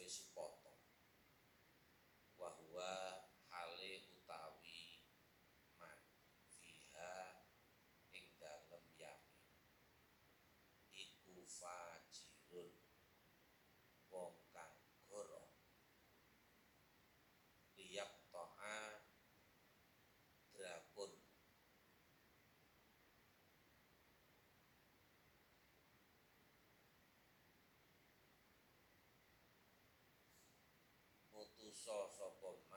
レーシ。少少报。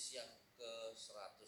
hadis yang ke-100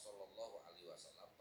Sallallahu Alaihi Wasallam.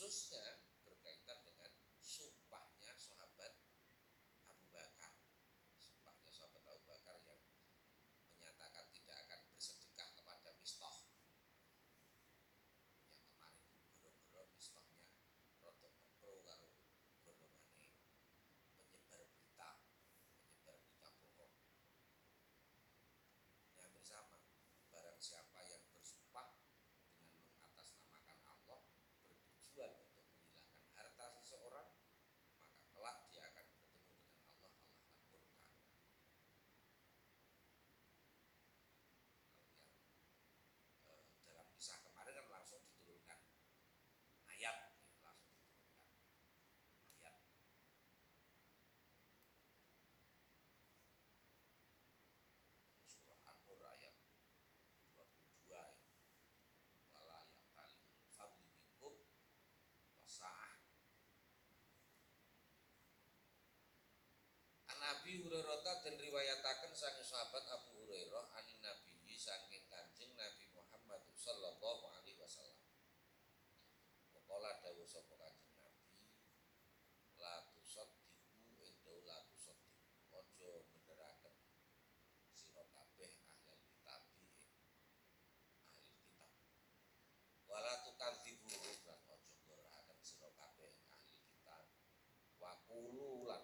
说是的。Abi Hurairah dan riwayataken sang sahabat Abu Hurairah anin Nabi saking Kanjeng Nabi Muhammad sallallahu alaihi wasallam. Kala dawuh sapa Kanjeng Nabi la tusaddiqu endo la tusaddiqu aja beneraken sira kabeh ahli kitab ahli kitab. Wala tukadzibu lan aja ngorakaken kabeh ahli kitab. Wa lan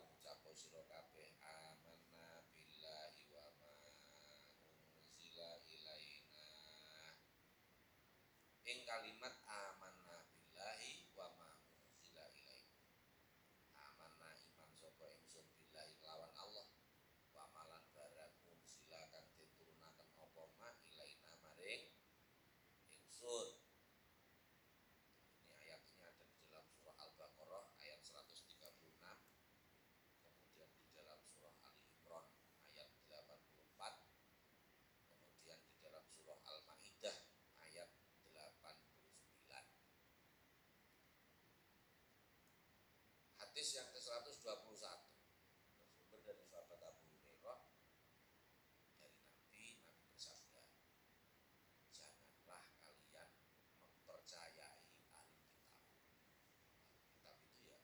hadis yang ke-121 bersumber dari sahabat Abu Hurairah dari Nabi Nabi bersabda janganlah kalian mempercayai ahli kitab. Ahli kitab itu ya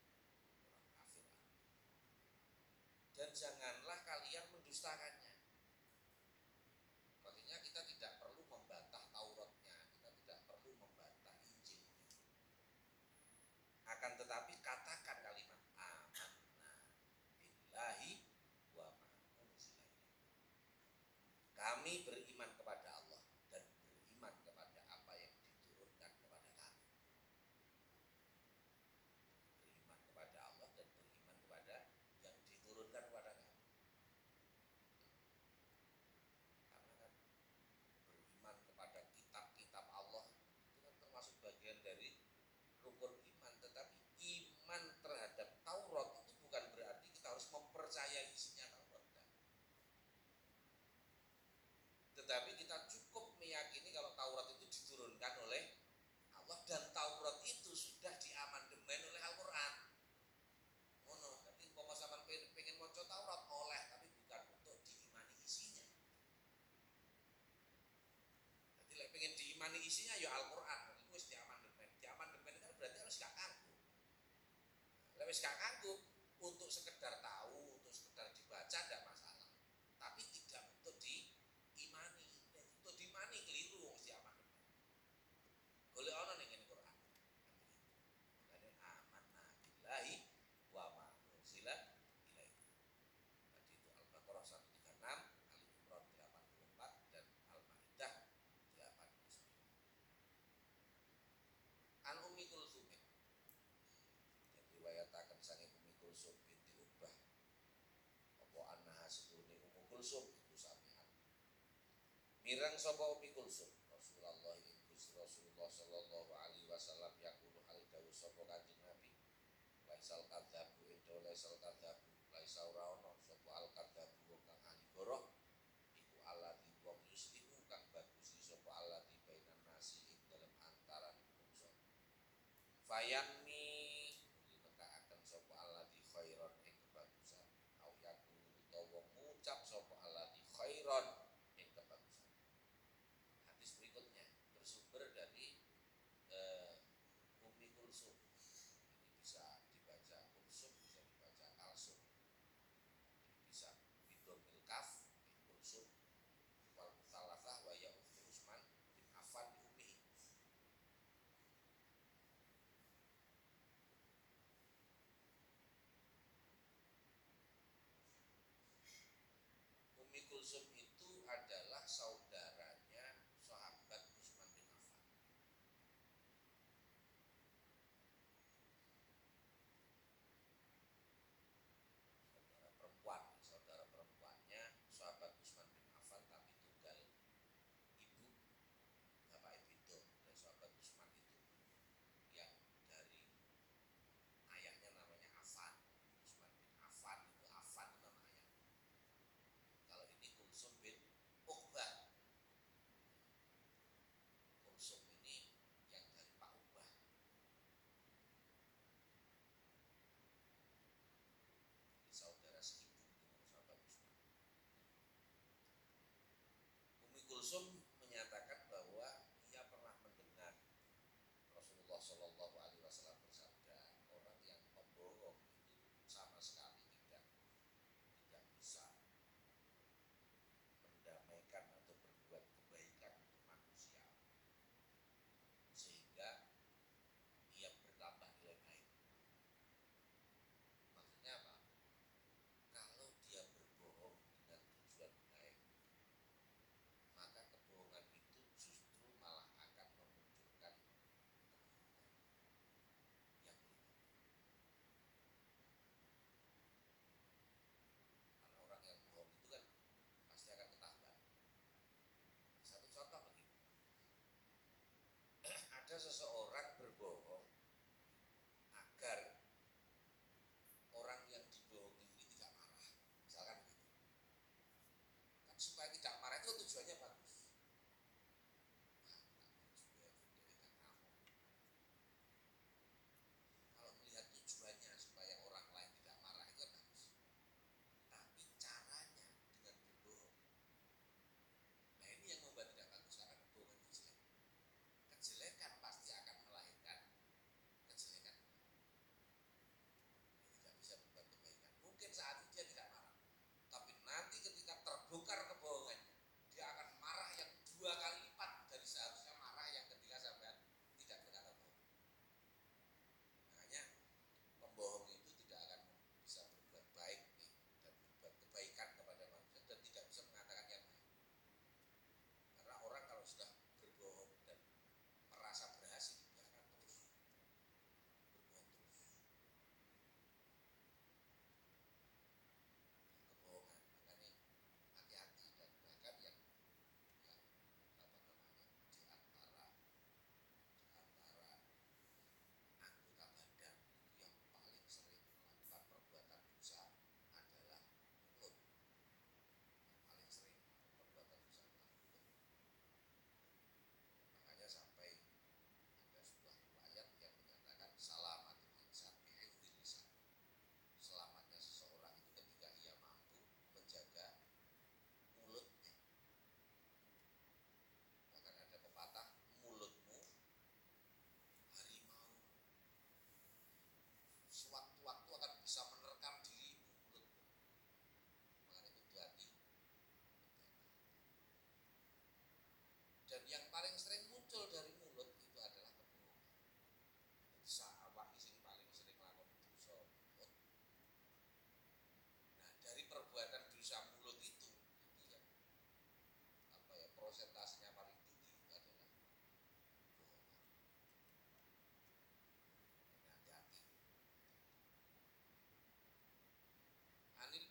Yahudi itu orang kafir dan janganlah kalian mendustakan isinya ya Al-Qur'an. Iku wis diamandemen. Diamandemen kan berarti harus gak kanggu. Lah wis gak kanggu untuk sekedar tahu Kulsum usahanya. Mirang sapa Ummi Kulsum Rasulullah itu, Rasulullah sallallahu alaihi wasallam yaqulu hal dawuh sapa Kanjeng Nabi. Laisal kadzabu itu laisal kadzabu laisa ora ono sapa al kadzabu kang aligoro iku alati wong yuslihu kang bagus sapa alati bainan nasi ing dalem antaran manungsa. Fayan incluso Kulsum menyatakan bahwa ia pernah mendengar Rasulullah Shallallahu Alaihi Wasallam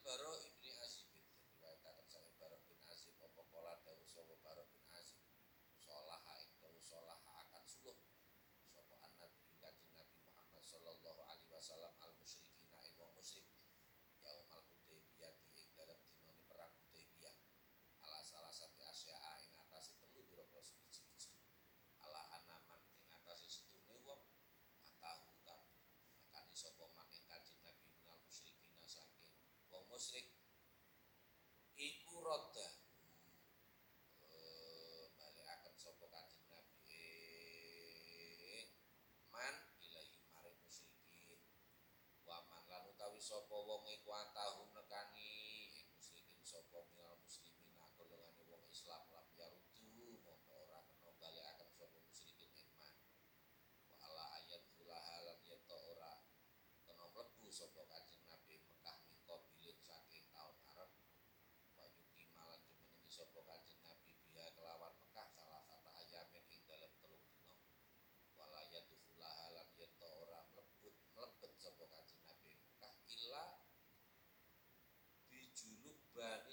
Baro ibni Azib. Diwaitakan sampai Baro bin Azib Apa kola dawu sopa Baro bin Azib? Solaha akan suluh. Sopo anak Nabi Nabi Muhammad Sallallahu alaihi wasallam. musyrik iku roda eh, balik akan sopo kanjeng nabi? Man ilahi mare musyrikin waman. Lan utawi sapa wong iku antahum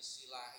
aparecer lá